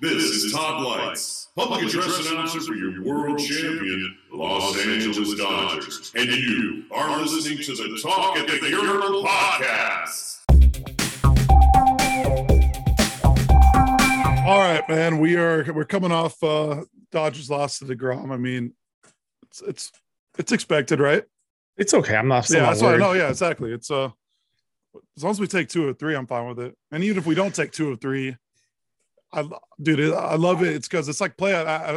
This is Todd Leitz, public address announcer for your world champion, Los Angeles Dodgers. And you are listening to the Talk at the Urinal podcast. All right, man. We are we're coming off uh Dodgers lost to DeGrom. I mean, it's it's it's expected, right? It's okay. I'm not. yeah, that's what I worried. know. Yeah, exactly. It's uh as long as we take two or three, I'm fine with it. And even if we don't take two or three, I dude, I love it. It's because it's like play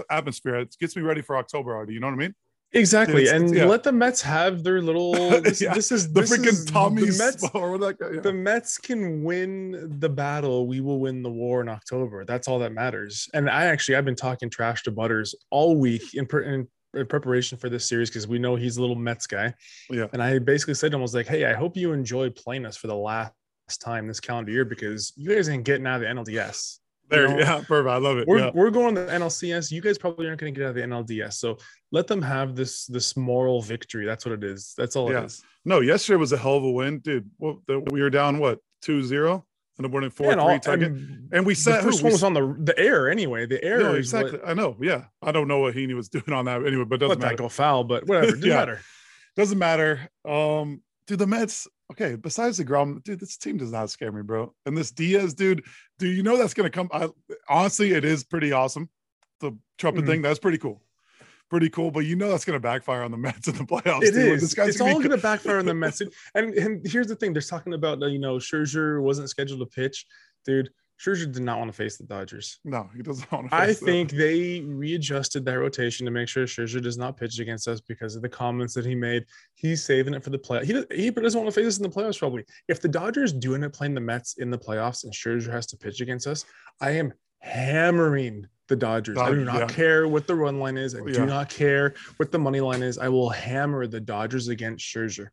atmosphere. It gets me ready for October already. You know what I mean? Exactly, It's- and yeah. let the Mets have their little. This, Yeah, this is The this is- freaking Tommy's The Mets, or that guy- yeah. the Mets can win the battle. We will win the war in October. That's all that matters. And I actually, I've been talking trash to Butters all week in, in, in preparation for this series because we know he's a little Mets guy. Yeah. And I basically said to him, I was like, "Hey, I hope you enjoy playing us for the last time this calendar year because you guys ain't getting out of the NLDS." There, know, yeah, perfect. I love it. we're, yeah. we're going to the NLCS. You guys probably aren't going to get out of the NLDS. So let them have this this moral victory. That's what it is. That's all Yeah. it is. No, yesterday was a hell of a win, dude. Well, the, we were down what 2-0 and then winning four Yeah, and, three. all, and and we the said first who? one was on the the air anyway. The air No, is what- exactly. I know. Yeah, I don't know what Heaney was doing on that anyway, but doesn't let that matter. go foul, but whatever. Doesn't Yeah. matter. Doesn't matter. Um, dude, the Mets. Okay, besides DeGrom, dude, this team does not scare me, bro. And this Diaz, dude, do you know that's gonna come? I, honestly, it is pretty awesome. The trumpet Mhm. thing, that's pretty cool. Pretty cool, but you know that's gonna backfire on the Mets in the playoffs. It. Is. This guy's It's gonna all be- going to backfire on the Mets. And and here's the thing: they're talking about uh, you know Scherzer wasn't scheduled to pitch, dude. Scherzer did not want to face the Dodgers. No, he doesn't want to. Face. I think they readjusted that rotation to make sure Scherzer does not pitch against us because of the comments that he made. He's saving it for the play. He, he doesn't want to face us in the playoffs, probably. If the Dodgers do end up playing the Mets in the playoffs and Scherzer has to pitch against us, I am hammering the Dodgers. I do not yeah. care what the run line is. I Yeah. do not care what the money line is. I will hammer the Dodgers against Scherzer.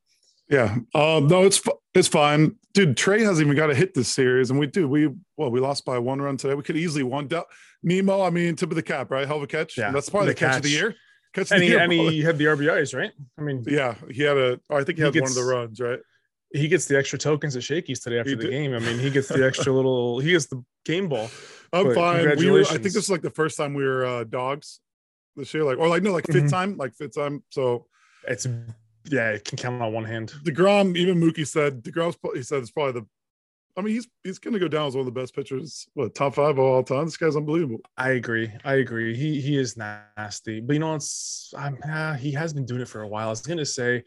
Yeah. Um, no, it's it's fine, dude. Trea hasn't even got a hit this series, and we do. We well, we lost by one run today. We could easily won. Del- Nimmo, I mean, tip of the cap, right? Hell of a catch. Yeah, that's probably the, the catch. of the year. Catch of And the he, year. and he had the RBIs, right? I mean, yeah, he had a. oh, I think he, He had one of the runs, right? he gets the extra tokens at Shakey's today after He the did. game. I mean, he gets the extra little, he gets the game ball. I'm But fine. We were, I think this is like the first time we were uh, dogs this year, like or like no, like 5th Mhm. time, like fifth time. So It's, yeah, it can count on one hand. Degrom, even Mookie said Degrom's. He said it's probably the. I mean, he's he's going to go down as one of the best pitchers. What top five of all time? This guy's unbelievable. I agree. I agree. He he is nasty, but you know, it's I'm, ah, he has been doing it for a while. I was gonna say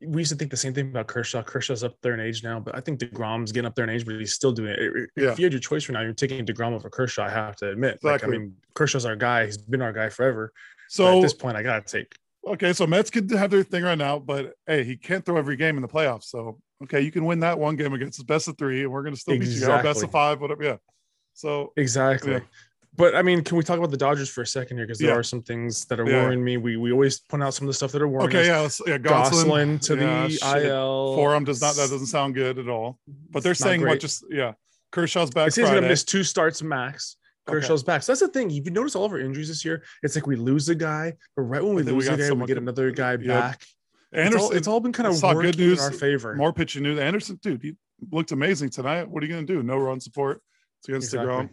we used to think the same thing about Kershaw. Kershaw's up there in age now, but I think Degrom's getting up there in age, but he's still doing it. If Yeah. you had your choice right now, you're taking Degrom over Kershaw. I have to admit. Like, I mean, Kershaw's our guy. He's been our guy forever. So So at this point, I gotta take. Okay, so Mets could have their thing right now, but hey, he can't throw every game in the playoffs. So okay, you can win that one game against the best of three, and we're gonna still beat you. Our best of five, whatever. Yeah. So Exactly. Yeah. But I mean, can we talk about the Dodgers for a second here? Because there Yeah. are some things that are Yeah. worrying me. We we always point out some of the stuff that are worrying okay, us. yeah, yeah. Gonsolin, Gonsolin to the shit. IL. Forum does not. That doesn't sound good at all. But they're It's saying what? Just yeah. Kershaw's back he's gonna miss two starts max. Okay. Kershaw's back. So that's the thing. If you notice all of our injuries this year, it's like we lose a guy, but right when we then we lose a guy, we get another guy Yep. back. It's Anderson, all, it's all been kind of saw good news. in our favor. more pitching news. Anderson, dude, he looked amazing tonight. What are you gonna do? No run support. It's against Exactly. Degrom.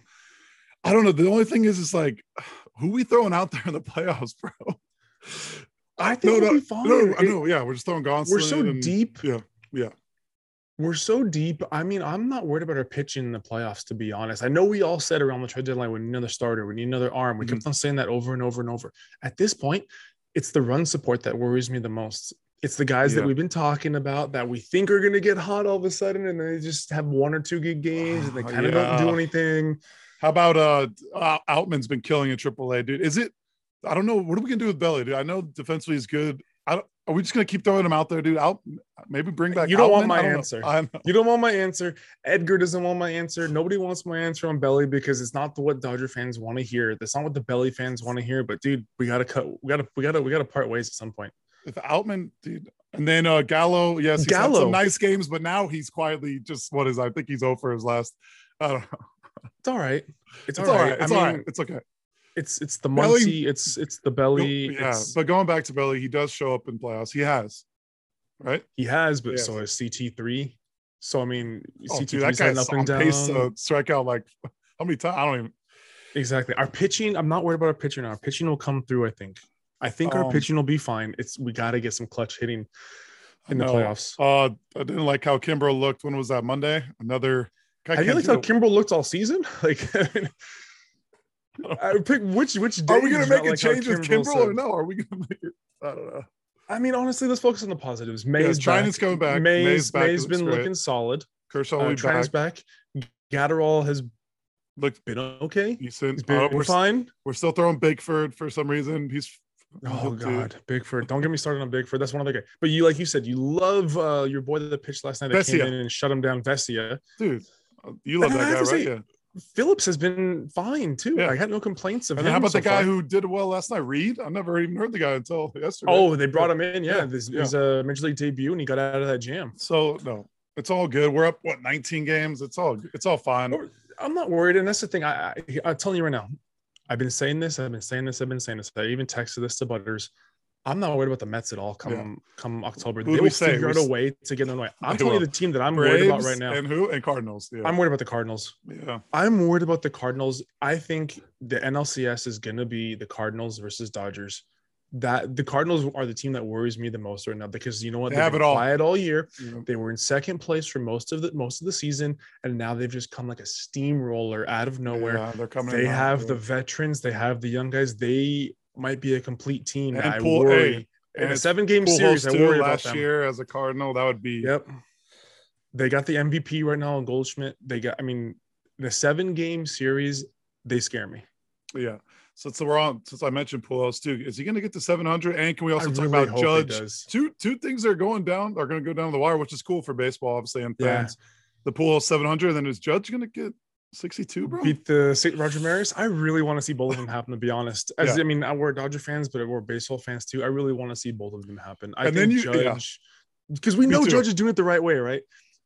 I don't know. The only thing is, it's like, who we throwing out there in the playoffs, bro? I think no, we'll no, be fine. no, I know. Yeah, we're just throwing Gonsolin. we're so and- deep. Yeah, yeah. We're so deep. I mean, I'm not worried about our pitching in the playoffs, to be honest. I know we all said around the trade deadline we need another starter, we need another arm. We Mm-hmm. kept on saying that over and over and over. At this point, it's the run support that worries me the most. It's the guys Yeah. that we've been talking about that we think are going to get hot all of a sudden, and they just have one or two good games and they kind of don't do anything. How about uh Out- Outman's been killing in AAA, dude? Is it? I don't know. What are we gonna do with Belli, dude? I know defensively is good. I don't, are we just gonna keep throwing him out there, dude? Out, maybe bring back. You don't want my don't answer. I know. You don't want my answer. Edgar doesn't want my answer. Nobody wants my answer on Belli because it's not the, what Dodger fans want to hear. That's not what the Belli fans want to hear. But dude, we gotta cut. We gotta. We gotta. We gotta part ways at some point. If Outman, dude, and then uh Gallo, yes, he's had Gallo. some nice games, but now he's quietly just what is? I think he's over his last. I don't know. It's all right. It's It's, all right. I It's mean, all right. It's okay. It's it's the Belli- Muncy. It's it's the Belli. yeah, but going back to Belli, he does show up in playoffs. He has, right? he has, but Yeah. so is CT three. So I mean, Oh, CT that three guy's up and down. pace to strike out like how many times? I don't even. Exactly. Our pitching, I'm not worried about our pitching now. Our pitching will come through, I think. I think our Um, pitching will be fine. It's we got to get some clutch hitting in the playoffs. Uh, I didn't like how Kimbrel looked. When was that? Monday. Another. Have you liked how Kimbrel looked all season? Like, I pick which which. Are we gonna make a like change with Kimbrel Kimbrel or no? Are we gonna make it? I don't know. I mean, honestly, let's focus on the positives. May Yeah, is back. coming back. May's, May's back. May's been great. looking solid. Kershaw Uh, will be Treinen's back. back. Graterol has Looked been okay. decent. He's been Uh, we're, fine. we're still throwing Bickford for some reason. He's Oh dude. God, Bickford! Don't get me started on Bickford. That's one other guy. But you, like you said, you love uh, your boy that pitched last night that came Vesia. in and shut him down. Vesia. dude. You love And that guy, right? say, yeah. Phillips has been fine too. Yeah. I had no complaints of And him. how about so the guy far. who did well last night? Reed. I never even heard the guy until yesterday. Oh, they brought him in. Yeah, Yeah, this is a major league debut, and he got out of that jam. So no, it's all good. We're up what 19 games. It's all it's all fine. Oh, I'm not worried, and that's the thing. I, I I'm telling you right now. I've been saying this. I've been saying this. I've been saying this. I even texted this to Butters. I'm not worried about the Mets at all. Come Yeah. come October, Who they will say? figure out a way to get them away. I'm They telling you the team that I'm worried about right now. and who and Cardinals. Yeah, I'm worried about the Cardinals. yeah. I'm worried about the Cardinals. I think the NLCS is going to be the Cardinals versus Dodgers. That the Cardinals are the team that worries me the most right now because you know what They They've have it all. quiet all year. yeah. They were in second place for most of the most of the season, and now they've just come like a steamroller out of nowhere. Yeah, they're coming. they have the veterans, they have the young guys. They might be a complete team. And I Pool- worry. in and a seven game series, I worry about last them. year as a Cardinal. That would be Yep. They got the MVP right now on Goldschmidt. They got, I mean, the seven game series, they scare me. yeah. So, so we're on. Since I mentioned Pujols too, is he going to get to 700? And can we also I talk really about Judge? Two two things are going down are going to go down the wire, which is cool for baseball, obviously, and Yeah. fans. The Pujols 700. Then is Judge going to get 62, bro? Beat the St. Roger Maris. I really want to see both of them happen, to be honest. As Yeah. I mean, we're Dodger fans, but we're baseball fans too. I really want to see both of them happen. I And think then you- Judge, because we Me know too. Judge is doing it the right way, right?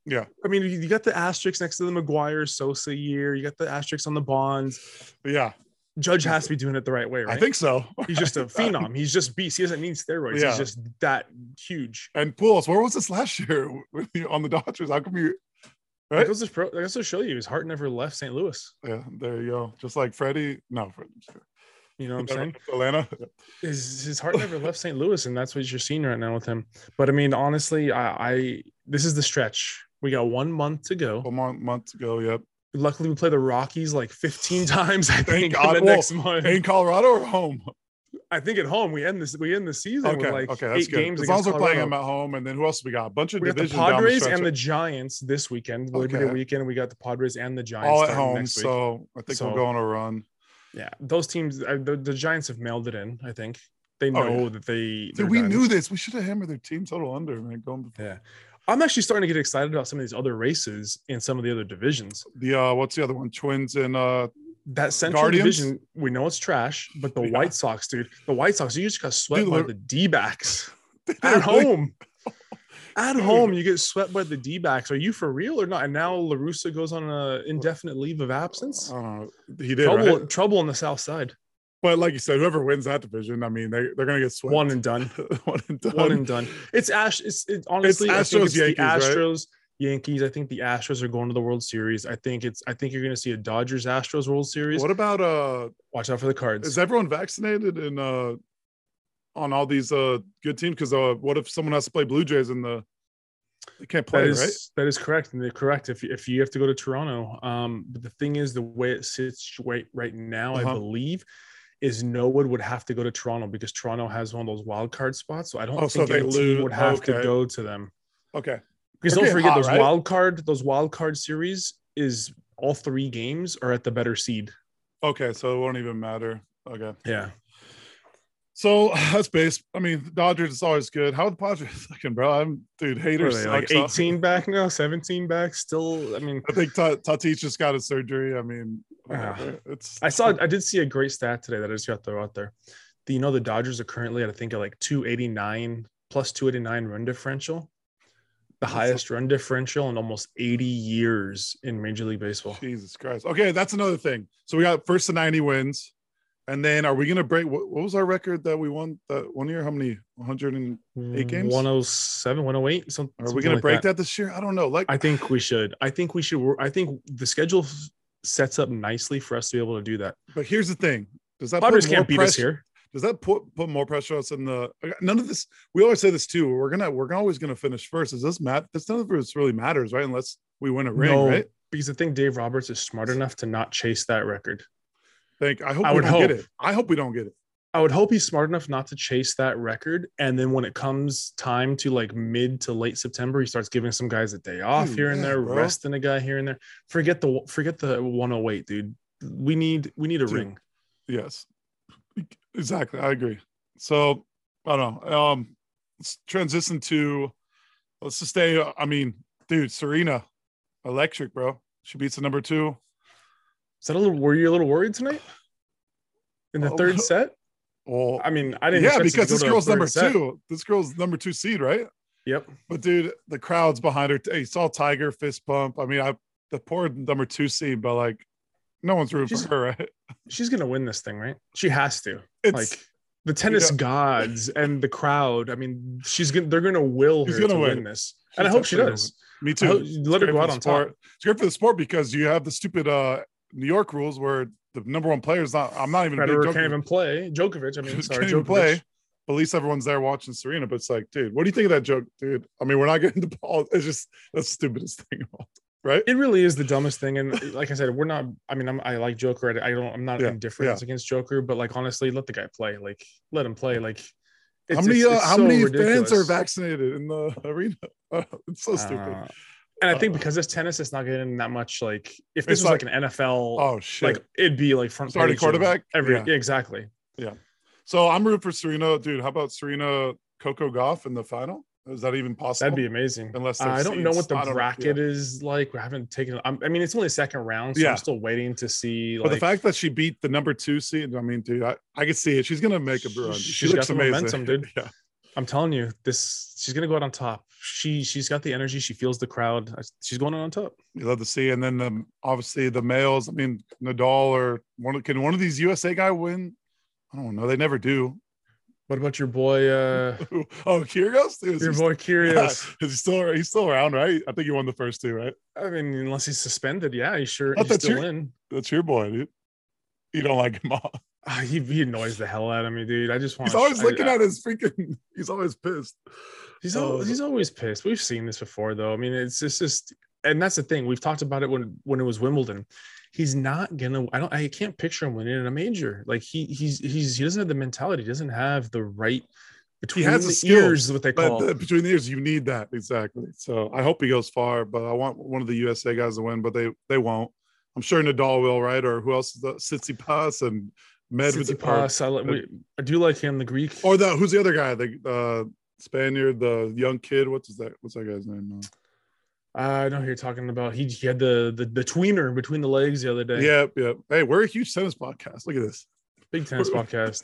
Yeah. I mean, you you got the asterisks next to the McGwire Sosa year. You got the asterisks on the bonds. yeah, Judge has to be doing it the right way, right? I think so. he's just a phenom. He's just beast. He doesn't need steroids. Yeah. He's just that huge. And Pujols, where was this last year with you on the Dodgers? How come you? That Right? goes to pro, that goes to show you his heart never left St. Louis. Yeah, there you go. Just like Freddie. No, Freddie. You know what I'm saying? Atlanta. his his heart never left St. Louis, and that's what you're seeing right now with him. But I mean, honestly, I, I this is the stretch. We got one month to go. One month, month to go. Yep. Luckily, we play the Rockies like 15 times. I think in God. the next month. In Colorado or home? I think at home we end this. We end the season Okay. with like okay, that's eight good. games As long as we're playing them at home, and then who else we got? A bunch of We got the division Padres stretch. and the Giants this weekend. Labor Day Okay. weekend. We got the Padres and the Giants all at home. next week. So I think So- we'll go on a run. yeah, those teams. The, the Giants have mailed it in. I think they know Oh, yeah. that they. Dude, we done. knew this. We should have hammered their team total under, man. Going Yeah. I'm actually starting to get excited about some of these other races in some of the other divisions. the uh, what's the other one? Twins and uh, That Central Guardians? Division, we know it's trash, but the Yeah. White Sox, dude, the White Sox, you just got swept Dude, by the D backs at home. At home, you get swept by the D backs. Are you for real or not? And now LaRussa goes on an indefinite leave of absence. I. He did, Trouble, right? trouble on the south side. But like you said, whoever wins that division, I mean, they they're gonna get swept. One and done. one and done. One and done. It's Ash. It's it, honestly, I think Astros, it's Yankees, the right? Yankees. I think the Astros are going to the World Series. I think it's. I think you're going to see a Dodgers Astros World Series. What about uh? Watch out for the Cards. Is everyone vaccinated in uh on all these uh good teams? Because uh, what if someone has to play Blue Jays in the they can't play, That is right? that is correct, and they're correct. If if you have to go to Toronto, um, but the thing is, the way it sits right right now, I Uh-huh. believe, is no one would have to go to Toronto because Toronto has one of those wild card spots. So I don't Oh, so think they any lose- team would have to go to them. Okay. Because don't forget hot, those right? wild card those wild card series is all three games are at the better seed. Okay. So it won't even matter. Okay. Yeah. So that's base. I mean, Dodgers is always good. How are the Padres looking, bro? I'm dude. Haters they, like sucks. 18 back now, 17 back. Still, I mean, I think Ta- Tatis just got his surgery. I mean, Ah. it's. I saw I did see a great stat today that I just got throw out there. Do you know the Dodgers are currently at I think at like 289 plus 289 run differential? The highest run differential in almost 80 years in Major League Baseball. Jesus Christ. Okay, that's another thing. So we got first to 90 wins. And then are we gonna break what, what was our record that we won that one year? How many 108 games? 107, 108. Some, are we something gonna break that. that. this year? I don't know. Like I think we should. I think we should. I think the schedule sets up nicely for us to be able to do that. But here's the thing: does that Padres can't beat us here. Does that put put more pressure on us in the? None of this. We always say this too. We're gonna we're always gonna finish first. is this matt This none of this really matters, right? Unless we win a ring, No, right? because I think Dave Roberts is smart enough to not chase that record. Think I hope I we would don't get hope. it. I hope we don't get it. I would hope he's smart enough not to chase that record. And then when it comes time to like mid to late September, he starts giving some guys a day off Dude, here and yeah, there, bro. resting a guy here and there. Forget the forget the 108, dude. We need we need a Dude. ring. Yes, exactly. I agree. So I don't know. Um, let's transition to. Let's just stay. I mean, dude, Serena, electric, bro. She beats the number two. Is that a little were you a little worried tonight? In the Oh, third set? Well, I mean, I didn't yeah, expect it to because this girl's number set. two. This girl's number two seed, right? Yep. But dude, the crowd's behind her. Hey, saw Tiger fist bump. I mean, I the poor number two seed, but like, no one's rooting She's- for her, right? She's gonna win this thing, right? She has to. It's like the tennis gods and the crowd. I mean, she's gonna they're gonna will her gonna to win. win this, She's and I hope she does. me too. hope- let her go out on sport. top. It's great for the sport because you have the stupid uh New York rules where the number one player is not. I'm not even a big Federer can't even play. Djokovic, I mean, sorry, can't Djokovic. play. But at least everyone's there watching Serena. But it's like, dude, what do you think of that joke, dude? I mean, we're not getting the ball. It's just that's the stupidest thing, of all, right? It really is the dumbest thing, and like I said, we're not. I mean, I'm, I like Joker. I don't. I'm not Yeah, indifferent against Joker, but like honestly, let the guy play. Like let him play. Like how many it's- uh, how so many fans are vaccinated in the arena? Uh, it's so stupid. Uh, and I think Uh, because it's tennis, it's not getting that much. Like if It's this was like- like, an NFL, oh shit! like it'd be like front Starting quarterback? Every Yeah. yeah, so I'm rooting for Serena, dude. How about Serena Coco Gauff in the final? Is that even possible? That'd be amazing. Unless Uh, I don't know what the I don't know. bracket is like. We haven't taken. I'm, I mean, it's only a second round, so Yeah. I'm still waiting to see. But the fact that she beat the number two seed, I mean, dude, I, I can see it. She's gonna make a run. She looks amazing, momentum, dude. Yeah, I'm telling you, this she's gonna go out on top. She she's got the energy. She feels the crowd. She's going out on top. you love to see. And then the, obviously the males. I mean, Nadal or one can one of these USA guy win? I don't know. They never do. What about your boy? uh oh, Kyrgios, is Your boy Kyrgios. is he still he's still around, right? I think he won the first two, right? I mean, unless he's suspended, yeah, he's sure he's that's still your- in. That's your boy, dude. You don't like him all. Ah, he, he annoys the hell out of me, dude. I just want. He's always looking at his freaking. He's always pissed. He's Oh. he's always pissed. We've seen this before, though. I mean, it's just, just, and that's the thing. We've talked about it when when it was Wimbledon. He's not gonna. I don't. I can't picture him winning in a major. Like he he's he's he doesn't have the mentality. He doesn't have the right between has the skill, ears. What they call. the, between the years, you need that exactly. So I hope he goes far. But I want one of the USA guys to win, but they they won't. I'm sure Nadal will, right? Or who else is the Tsitsipas and Medvedev? Tsitsipas, I, li- we- I do like him. The Greek. Or, or the who's the other guy? The uh, Spaniard, the young kid. What's that? What's that guy's name? Uh, I know who you're talking about. He, he had the, the the tweener between the legs the other day. Yep, yep. Hey, we're a huge tennis podcast. Look at this. Big tennis podcast.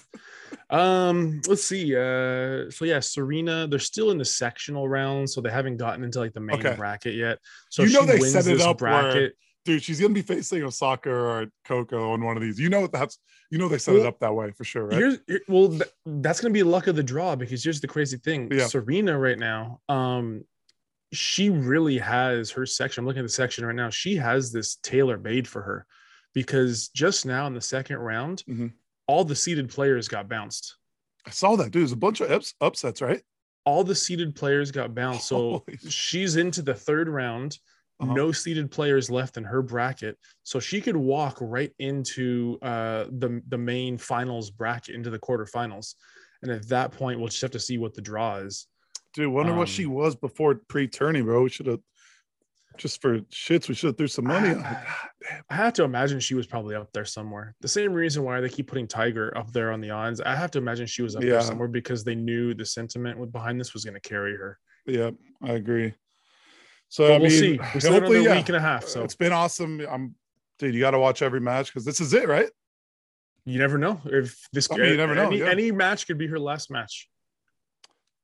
Um, let's see. Uh, so yeah, Serena, they're still in the sectional round, so they haven't gotten into like the main Okay. bracket yet. So You know they set it up where- Dude, she's gonna be facing Osaka or Coco on one of these. You know that's you know they set it up that way for sure, right? Here's well, th- that's gonna be luck of the draw because here's the crazy thing. Yeah. Serena right now, um, she really has her section. I'm looking at the section right now. She has this tailor made for her because just now in the second round, Mhm. all the seeded players got bounced. I saw that, dude. There's a bunch of ups, upsets, right? all the seeded players got bounced. So Holy she's into the third round. Uh-huh. No seeded players left in her bracket, so she could walk right into uh, the the main finals bracket, into the quarterfinals. And at that point, we'll just have to see what the draw is. Dude, wonder what she Um, was before pre-tourney, bro. We should have just for shits, we should have threw some money on it. I, I have to imagine she was probably up there somewhere. The same reason why they keep putting Tiger up there on the odds. I have to imagine she was up Yeah. there somewhere because they knew the sentiment behind this was going to carry her. Yeah, I agree. So I we'll mean, see. We still hopefully, yeah. week and a half, so it's been awesome. I'm dude, you got to watch every match because this is it, right? you never know if this. I mean, you never know, Any, yeah. any match could be her last match.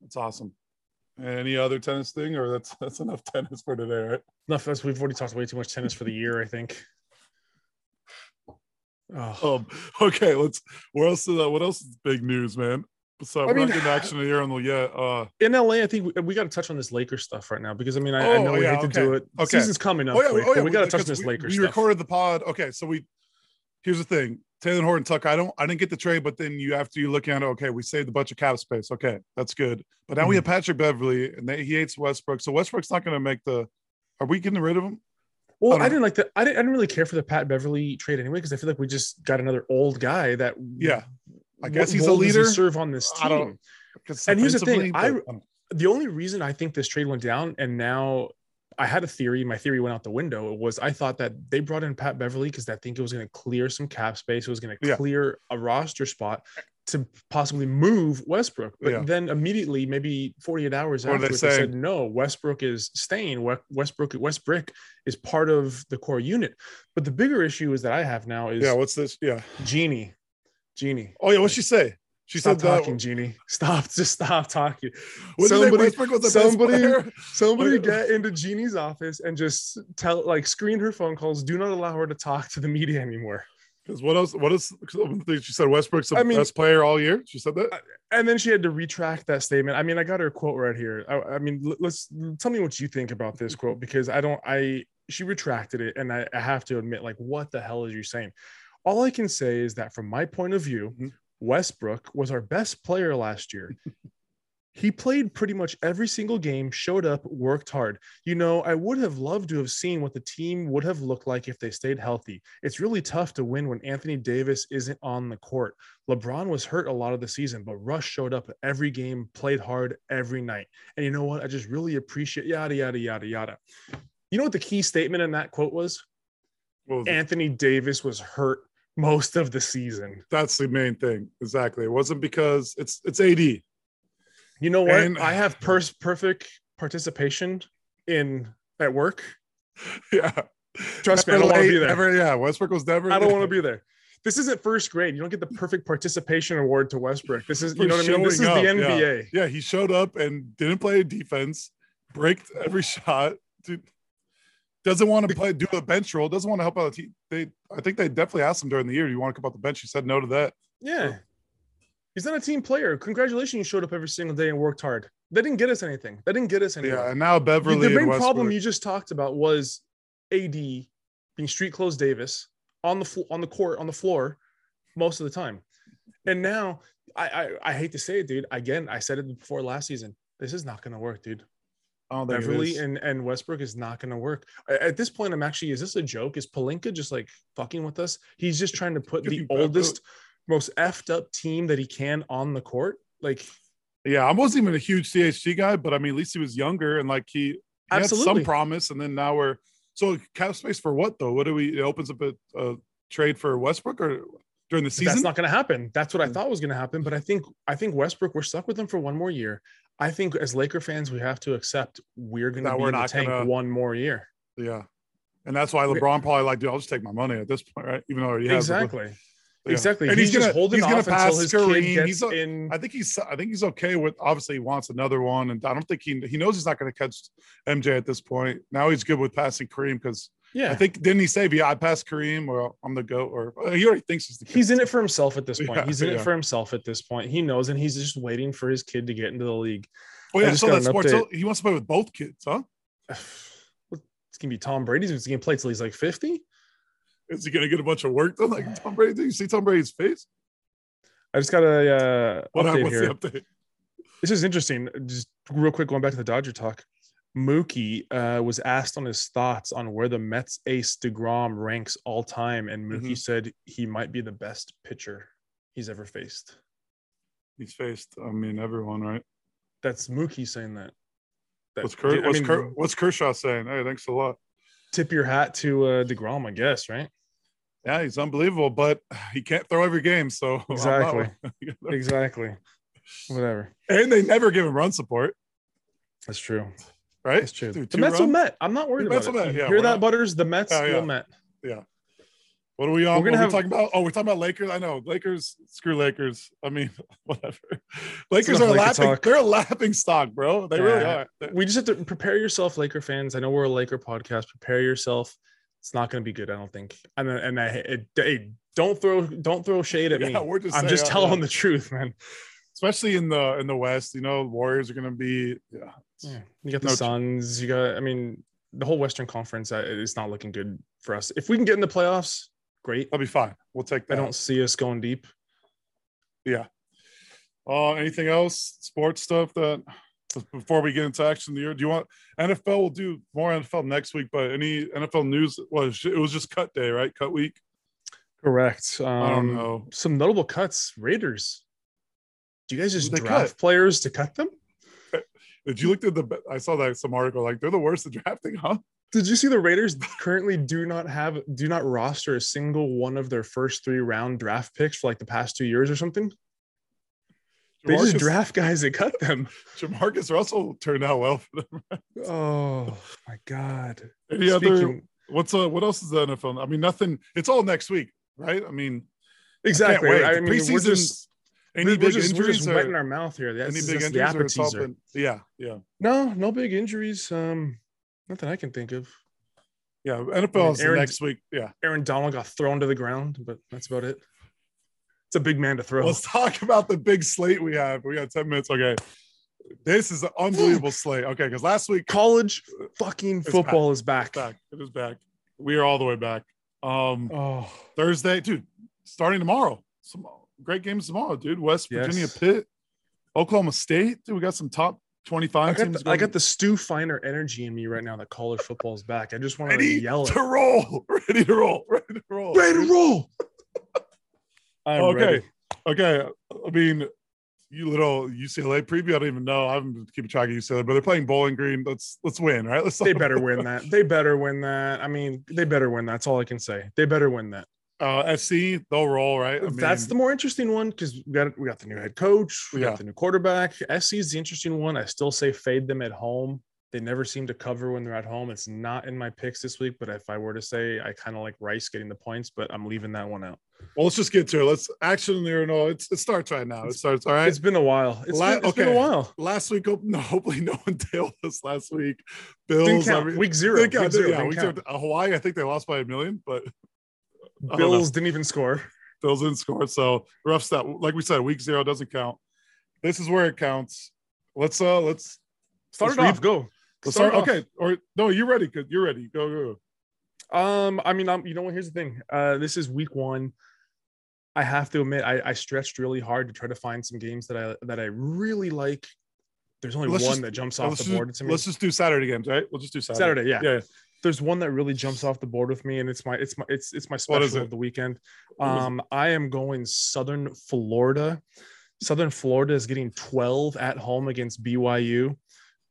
It's awesome. Any other tennis thing, or that's that's enough tennis for today, right? No, that's we've already talked way too much tennis for the year. I think. Oh, Um, okay, let's. What else? Is, uh, what else is big news, man? So I we're mean- not getting action of the year on the yet. Uh, In LA, I think we, we got to touch on this Lakers stuff right now because I mean, I, I Oh, know we yeah, hate to do it. Okay. Season's coming up oh yeah, quick, oh yeah, but we got to touch on this we, Lakers We stuff. recorded the pod. Okay, so we. Here's the thing: Talen Horton-Tucker. I don't. I didn't get the trade, but then you after you look at it, okay, we saved a bunch of cap space. Okay, that's good. But now we Mhm. have Patrick Beverley, and they, he hates Westbrook. So Westbrook's not going to make the. Are we getting rid of him? Well, I I didn't like the. I didn't, I didn't really care for the Pat Beverley trade anyway because I feel like we just got another old guy that. Yeah. I guess he's a does he leader. serve on this I team. don't- And here's the thing, I- the only reason I think this trade went down, and now I had a theory. My theory went out the window. It was I thought that they brought in Pat Beverley because I think it was going to clear some cap space. It was going to Yeah. clear a roster spot to possibly move Westbrook. But Yeah. then immediately, maybe 48 hours What did they after, they, say? said no. Westbrook is staying. We- Westbrook Westbrook is part of the core unit. But the bigger issue is that I have now is yeah. What's this? Yeah. Jeanie. Jeanie. Oh yeah. What'd she say? She Stop said that. talking, Jeanie. Stop. Just stop talking. What did you think Somebody- somebody-? Somebody get into Jeanie's office and just tell, like, screen her phone calls. Do not allow her to talk to the media anymore. Because what else? What else? She said Westbrook's the I mean- best player all year. She said that. And then she had to retract that statement. I mean, I got her quote right here. I, I mean, let's tell me what you think about this quote because I don't. I she retracted it, and I, I have to admit, like, what the hell is you saying? All I can say is that from my point of view, Mhm. Westbrook was our best player last year. he played pretty much every single game, showed up, worked hard. You know, I would have loved to have seen what the team would have looked like if they stayed healthy. It's really tough to win when Anthony Davis isn't on the court. LeBron was hurt a lot of the season, but Russ showed up every game, played hard every night. And you know what? I just really appreciate yada, yada, yada, yada. You know what the key statement in that quote was? Was? Anthony Davis was hurt most of the season. That's the main thing. Exactly. It wasn't because it's it's AD. You know what? And- I have pers- perfect participation in at work. Yeah. Trust me, I don't want to be there. never- yeah. Westbrook was never. I don't want to be there. This isn't first grade. You don't get the perfect participation award to Westbrook. This is, you know what I mean? This is showing the up, yeah. NBA. Yeah, he showed up and didn't play defense, braked every shot. Dude, doesn't want to play, do a bench role. Doesn't want to help out the team. They, I think they definitely asked him during the year, "Do you want to come off the bench?" He said no to that. Yeah. He's not a team player. Congratulations, you showed up every single day and worked hard. They didn't get us anything. They didn't get us anything. Yeah, and now Beverley. the main problem you just talked about was AD being street clothes Davis on the flo- on the court on the floor most of the time, and now I, I I hate to say it, dude. Again, I said it before last season. This is not going to work, dude. I don't think it Beverley and and Westbrook is not going to work. At this point, I'm actually is this a joke? Is Pelinka just like fucking with us? He's just trying to put the oldest, most effed up team that he can on the court. Like Yeah, I wasn't even a huge CHG guy, but I mean, at least he was younger and like he, he had some promise. And then now we're so cap space for what though? What do we? It opens up a, a trade for Westbrook or during the season? That's not going to happen. That's what I thought was going to happen. But I think I think Westbrook, we're stuck with him for one more year. I think as Laker fans, we have to accept we're going to be in the tank gonna- one more year. yeah, and that's why LeBron probably like, dude, I'll just take my money at this point, right? Even though he has the- exactly. Yeah. Exactly. And he's, he's just gonna- holding he's gonna pass his Kareem. He's a- in. I think he's I think he's okay with obviously he wants another one, and I don't think he he knows he's not going to catch MJ at this point. Now he's good with passing Kareem because yeah. I think didn't he say, "Yeah, I pass Kareem or I'm the goat," or uh, he already thinks he's the. He's in it for himself at this point. Yeah, he's in it for himself at this point. He knows, and he's just waiting for his kid to get into the league. Oh yeah, so that's sports. update. He wants to play with both kids, huh? It's gonna be Tom Brady's. He's gonna play till he's like fifty. Is he to get a bunch of work done like Tom Brady? Did you see Tom Brady's face? I just got a uh, What update what's here. the update? This is interesting. Just real quick, going back to the Dodger talk. Mookie uh, was asked on his thoughts on where the Mets ace DeGrom ranks all time, and Mookie Mhm. said he might be the best pitcher he's ever faced. He's faced. I mean, everyone, right? That's Mookie saying that. That- What's Ker- I what's, mean, Ker- what's Kershaw saying? Hey, thanks a lot. tip your hat to uh, DeGrom, I guess, right? Yeah, he's unbelievable, but he can't throw every game. So Exactly. Exactly. Whatever. and they never give him run support, That's true. Right? That's true. Dude, the Mets will? Met. I'm not worried The about will it. Met, yeah, Hear that, not- Butters? The Mets Yeah, yeah. will Met. Yeah. What are we on? We're gonna have- talking about? Oh, we're talking about Lakers. I know Lakers. Screw Lakers. I mean, whatever. Lakers are laughing. talk. They're a laughing stock, bro. They really are. We just have to prepare yourself, Laker fans. I know we're a Laker podcast. Prepare yourself. It's not going to be good, I don't think. And and I it, don't throw don't throw shade at me. We're just I'm saying just telling loud. the truth, man. especially in the in the West. You know, Warriors are gonna be yeah. Yeah, you got the No ch- Suns. You got. I mean, the whole Western Conference uh, is not looking good for us. If we can get in the playoffs, great. That'll be fine. We'll take that. I don't see us going deep. Yeah. Uh, anything else? Sports stuff that before we get into action of the year, do you want NFL? We'll do more NFL next week, but any NFL news was it was just cut day, right? Cut week. Correct. Um, I don't know. Some notable cuts. Raiders. Do you guys just Who'd they draft cut? players to cut them? Did you look at the? I saw that some article like they're the worst at drafting, huh? Did you see the Raiders currently do not have do not roster a single one of their first three round draft picks for like the past two years or something? They just draft guys that cut them. Jamarcus Russell turned out well for them. Oh my god. Any other? What's uh? What else is the NFL? I mean, nothing. It's all next week, right? I mean, exactly. I The mean, we're just any we're, big we're just, we're injuries? just or- wetting our mouth here. That's, any big the injuries? Or it's all appetizer. been- yeah, yeah, No, no big injuries. Um, nothing I can think of. yeah. NFL is Aaron- next week. Yeah. Aaron Donald got thrown to the ground, but that's about it. It's a big man to throw. Let's talk about the big slate we have. We got 10 minutes. Okay. This is an unbelievable slate. Okay, because last week College fucking football is back. back. It is back. We are all the way back. Um Oh, Thursday, dude, starting tomorrow. Some great games tomorrow, dude. West Virginia Yes. Pitt, Oklahoma State. Dude, we got some top 25 I got, teams. the, I got the Stu Feiner energy in me right now that college football is back. I just want to yell to it. roll. Ready to roll. Ready to roll. Ready to roll. I'm okay. ready. Okay. I mean, you little UCLA preview. I don't even know. I haven't been keeping track of UCLA, but they're playing Bowling Green. Let's let's win, right? Let's They better win that. They better win that. I mean, they better win. That's all I can say. They better win that. Uh, SC, they'll roll, right? I mean, That's the more interesting one because we got we got the new head coach, we Yeah. got the new quarterback. SC is the interesting one. I still say fade them at home. They never seem to cover when they're at home. It's not in my picks this week, but if I were to say, I kind of like Rice getting the points, but I'm leaving that one out. Well, let's just get to it. Let's action there. No, it's it starts right now. It starts. All right. It's been a while. It's, La- been, it's been a while. last week, no, hopefully no one tailed us last week. Bills, count. I mean, week zero. count, Week zero. yeah, week zero. Hawaii, I think they lost by a million, but I don't know. Bills didn't even score. Bills didn't score. So rough stat. Like we said, week zero doesn't count. This is where it counts. Let's uh let's Start Let's it off. Go. let's Start start. Okay, or no, you're ready. Cause you're ready. Go go. Um, I mean, I'm, you know what? Here's the thing. Uh, this is week one. I have to admit, I, I stretched really hard to try to find some games that I that I really like. There's only Let's one just- that jumps off the just, board to me. let's just do Saturday games, right? We'll just do Saturday. Saturday, yeah. Yeah. There's one that really jumps off the board with me, and it's my it's my it's it's my special it? of the weekend. What is it? Um, I am going Southern Florida. Southern Florida is getting 12 at home against BYU.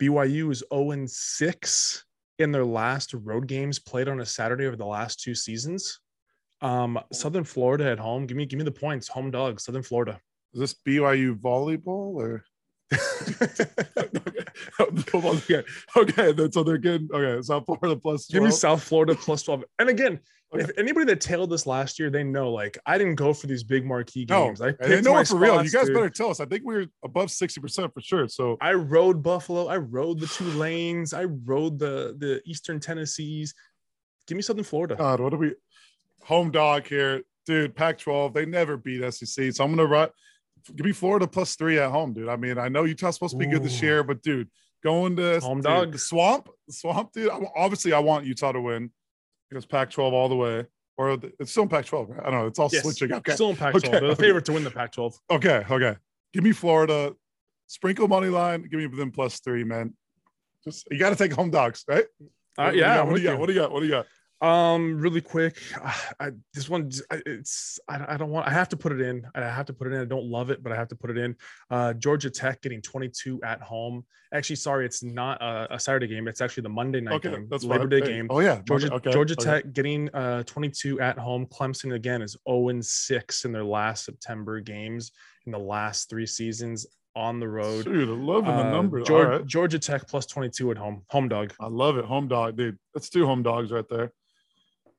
BYU is 0 and 6 in their last road games played on a Saturday over the last two seasons. Um, Southern Florida at home. Give me give me the points. Home dog, Southern Florida. Is this BYU volleyball or? okay, okay. Then so they're getting okay. South Florida plus. Give me South Florida plus 12. And again, Okay. if anybody that tailed this last year, they know like I didn't go for these big marquee No, games. I and they know it for real. You guys dude. better tell us. I think we're above sixty percent for sure. So I rode Buffalo. I rode the two lanes. I rode the the Eastern Tennessees. Give me Southern Florida. God, what are we? Home dog here, dude. Pac-12. They never beat SEC, so I'm gonna run. Give me Florida plus three at home, dude. I mean, I know Utah's supposed to be good this Ooh. year, but dude, going to Home dude, dog. swamp, swamp, dude. I, obviously, I want Utah to win because Pac-12 all the way, or the, it's still in Pac-12. Right? I don't know. It's all Yes, switching. Okay, Still in Pac-12. Okay, They're the okay. favorite to win the Pac-12. okay, okay. Give me Florida. Sprinkle money line. Give me them plus three, man. Just you got to take home dogs, right? Uh, What yeah. What do you got? What do you got? What do you got? Um, really quick. I, this one, it's I, I don't want. I have to put it in. I have to put it in. I don't love it, but I have to put it in. Uh, Georgia Tech getting 22 at home. Actually, sorry, it's not a, a Saturday game. It's actually the Monday night Okay, game. that's Labor. Day Hey, game. Oh yeah, Georgia Okay, Georgia okay. Tech getting uh 22 at home. Clemson again is 0 and 6 in their last September games in the last three seasons on the road. Dude, loving the Uh, numbers. Georgia, right. Georgia Tech plus 22 at home. Home dog. I love it. Home dog, dude. That's two home dogs right there.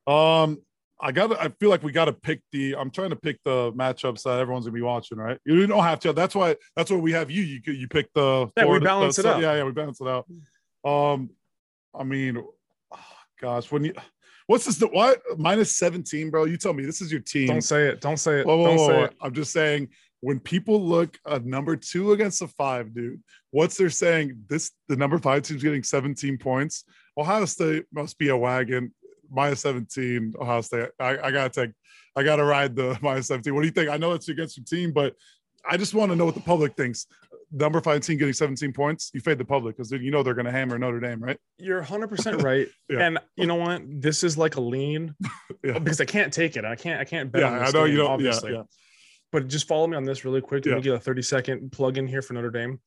Um, I got. I feel like we got to pick the. I'm trying to pick the matchups that everyone's gonna be watching. Right? You don't have to. That's why. That's why we have you. You you pick the. Yeah, we balance the- it out. Yeah, yeah, we balance it out. Um, I mean, oh, gosh, when you, what's this? The What minus 17, bro? You tell me. This is your team. Don't say it. Don't say it. Whoa, whoa, Don't whoa, say it. I'm just saying when people look at number two against the five, dude, what's they're saying? This the number five team's getting 17 points. Ohio State must be a wagon. Minus 17, Ohio State. I, I gotta take, I gotta ride the minus 17. What do you think? I know it's against your team, but I just want to know what the public thinks. Number five team getting 17 points. You fade the public because you know they're gonna hammer Notre Dame, right? You're 100% right. Yeah. And you know what? This is like a lean Yeah. because I can't take it. I can't, I can't bet on Yeah, this I know game, you don't. obviously. Yeah, yeah. But just follow me on this really quick. Let me get a 30 second plug in here for Notre Dame.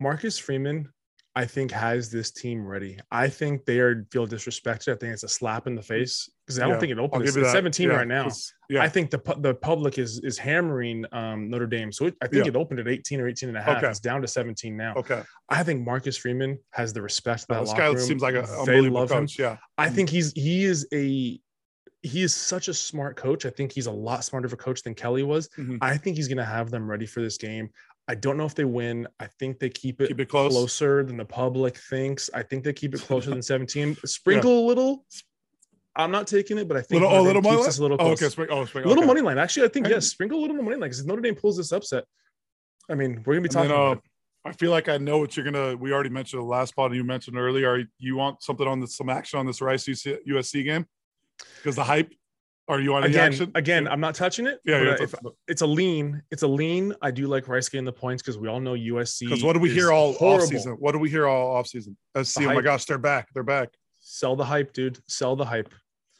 Marcus Freeman, I think, has this team ready. I think they are feel disrespected. I think it's a slap in the face because I don't Yeah, think it opened. It's 17 Yeah, right now. Yeah, I think the the public is is hammering um, Notre Dame. So it, I think Yeah. it opened at 18 or 18 and a half. Okay. It's down to 17 now. okay. I think Marcus Freeman has the respect of that this locker guy room. seems like a They love him. Yeah, I think he's he is a he is such a smart coach. I think he's a lot smarter of a coach than Kelly was. Mhm. I think he's gonna have them ready for this game. I don't know if they win. I think they keep it, keep it close. closer than the public thinks. I think they keep it closer than 17. Sprinkle a little. I'm not taking it, but I think Little, oh, little money line. little Oh, okay. Spring, oh, spring, little okay. money line. Actually, I think yes. Sprinkle a little more money line because Notre Dame pulls this upset, I mean, we're gonna be talking then, about uh, I feel like I know what you're gonna. We already mentioned the last pod you mentioned earlier. You want something on this, some action on this Rice UC, USC game because the hype. Are you on Again, action? again, I'm not touching it. yeah, but yeah. if- it's a lean. It's a lean. I do like Rice getting the points because we all know USC. Because what do we hear all horrible. off season? What do we hear all off season? Uh, SC, oh my gosh, they're back. They're back. Sell the hype, dude. Sell the hype.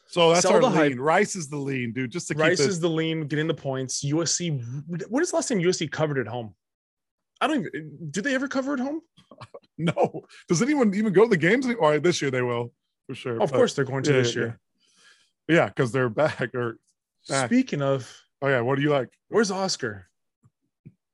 So that's Sell our the lean. hype. Rice is the lean, dude. Just to Rice keep it. is the lean, getting the points. USC. When is the last time USC covered at home? I don't even. Do they ever cover at home? no. Does anyone even go to the games? Or this year they will for sure. Of but- course, they're going to yeah, this year. Yeah, because they're back. Or back. Speaking of, oh yeah, what do you like? where's Oscar?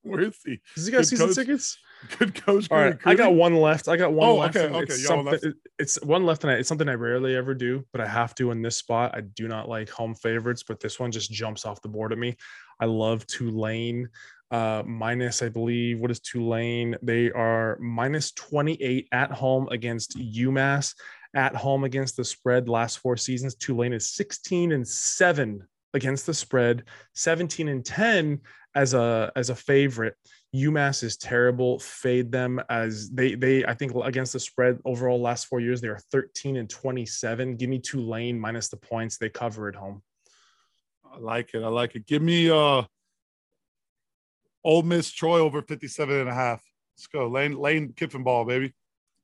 Where is he? Does he got Good season coach. tickets? Good coach. All good I got one left. I got one Oh, left. okay, okay, It's one something. It's one left, and I, it's something I rarely ever do, but I have to in this spot. I do not like home favorites, but this one just jumps off the board at me. I love Tulane. Uh, minus, I believe, what is Tulane? They are minus 28 at home against UMass. At home against the spread last four seasons, Tulane is 16 and 7 against the spread, 17 and 10 as a as a favorite. UMass is terrible. Fade them as they they I think against the spread overall last four years they are 13 and 27. Give me Tulane minus the points. They cover at home. I like it. I like it. Give me uh Ole Miss Troy over 57 and a half. Let's go. Lane Lane Kiffin ball, baby.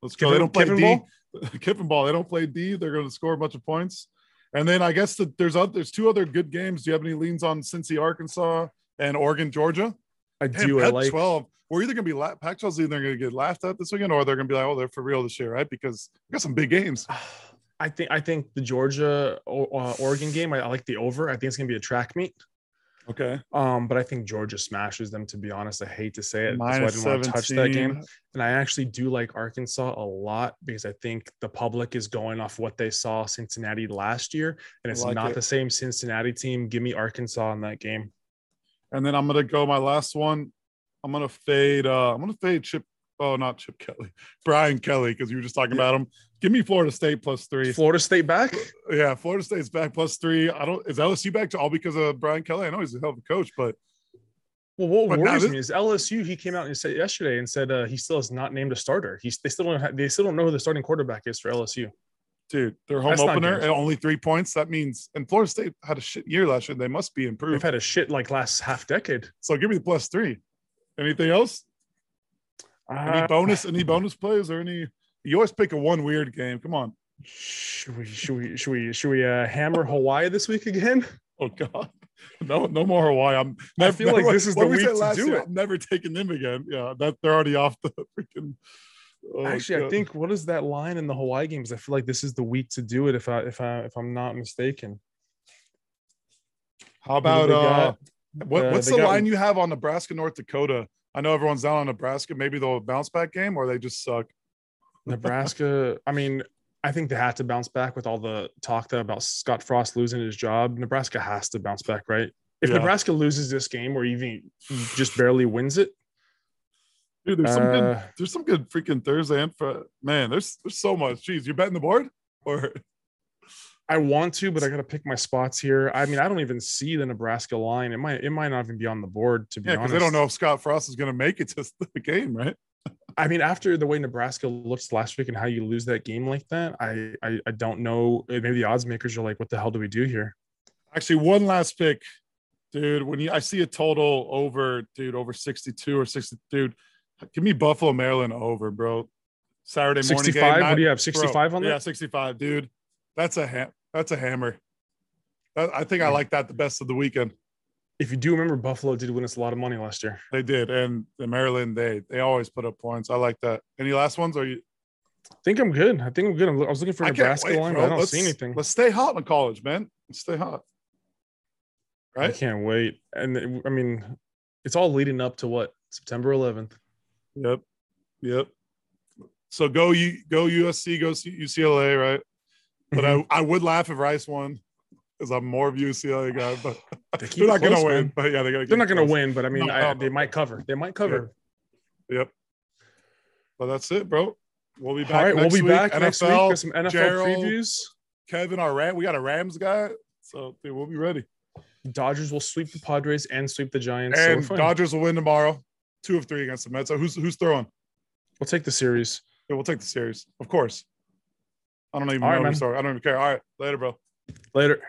Let's go. they don't play Kiffin D. ball? Kiffin ball. They don't play D. They're going to score a bunch of points. And then I guess that there's other, there's two other good games. Do you have any leans on Cincy, Arkansas, and Oregon, Georgia? I Damn, do. I Pac- like 12. We're either going to be la- Pac-12's either going to get laughed at this weekend, or they're going to be like, oh, they're for real this year, right? Because we got some big games. I think I think the Georgia uh, Oregon game. I, I like the over. I think it's gonna be a track meet. Okay. Um, but I think Georgia smashes them. To be honest, I hate to say it. That's why I didn't want to touch that game. And I actually do like Arkansas a lot because I think the public is going off what they saw Cincinnati last year, and it's like not it. the same Cincinnati team. Give me Arkansas in that game. And then I'm gonna go my last one. I'm gonna fade. Uh, I'm gonna fade Chip. Oh, not Chip Kelly, Brian Kelly, because you were just talking about him. Give me Florida State plus three. Florida State back. Yeah, Florida State's back plus three. I don't. Is LSU back to all because of Brian Kelly? I know he's a hell of a coach, but Well, what But worries this- me is LSU. He came out and said yesterday and said uh, he still has not named a starter. He's they still don't have, they still don't know who the starting quarterback is for LSU. dude, their home That's opener and only three points. That means and Florida State had a shit year last year. They must be improved. They've had a shit like last half decade. So give me the plus three. Anything else? Any Uh, bonus? Any bonus plays or any? You always pick a one weird game. Come on. should we should we should we should we uh, hammer Hawaii this week again? Oh God, no, no more Hawaii. I'm. I feel like this is the week to do year, it. I'm never taking them again. Yeah, that they're already off the freaking. oh, Actually, I think what is that line in the Hawaii games? I feel like this is the week to do it. If I if I if I'm not mistaken. How about uh? What, what's the got- line you have on Nebraska, North Dakota? I know everyone's down on Nebraska. Maybe they'll bounce back game, or they just suck. Nebraska. I mean, I think they have to bounce back with all the talk that about Scott Frost losing his job. Nebraska has to bounce back, right? If Yeah. Nebraska loses this game or even just barely wins it, Dude, there's some good. Uh, There's some good freaking Thursday and for man. There's there's so much. Jeez, you betting the board or I want to, but I got to pick my spots here. I mean, I don't even see the Nebraska line. It might it might not even be on the board to be Yeah, because honest. they don't know if Scott Frost is going to make it to the game, right? I mean, after the way Nebraska looked last week and how you lose that game like that, I I, I don't know. Maybe the odds makers are like, what the hell do we do here? Actually, one last pick, dude. When you I see a total over, dude, over 62 or 60, dude, give me Buffalo, Maryland over, bro. Saturday morning. 65? Game, What do you have, bro, 65 on Yeah, 65, dude. That's a ha- that's a hammer. That, I think I like that the best of the weekend. If you do remember, Buffalo did win us a lot of money last year. They did, and the Maryland they they always put up points. I like that. Any last ones? Are you? I think I'm good. I think I'm good. I was looking for Nebraska wait, line, bro. but I don't Let's- see anything. Let's stay hot in college, man. Let's stay hot. Right? I can't wait. And it- I mean, it's all leading up to what September 11th. Yep. Yep. So go you go USC, go UCLA, right? But Mm-hmm. I, I would laugh if Rice won because I'm more of a UCLA guy, but They keep they're not gonna win. man. But yeah, they're They're not going to win, but I mean, No, I, no, they no. might cover. They might cover. Yep. But that's it, bro. We'll be back. All right, we'll next be week. back next week NFL, with some NFL Gerald. previews. Kevin, our Ram, we got a Rams guy, so dude, we'll be ready. Dodgers will sweep the Padres and sweep the Giants. And fine. Dodgers will win tomorrow, two of three against the Mets. So who's who's throwing? we'll take the series. Yeah, we'll take the series, of course. I don't even All know right, throwing. I don't even care. All right, later, bro. Later.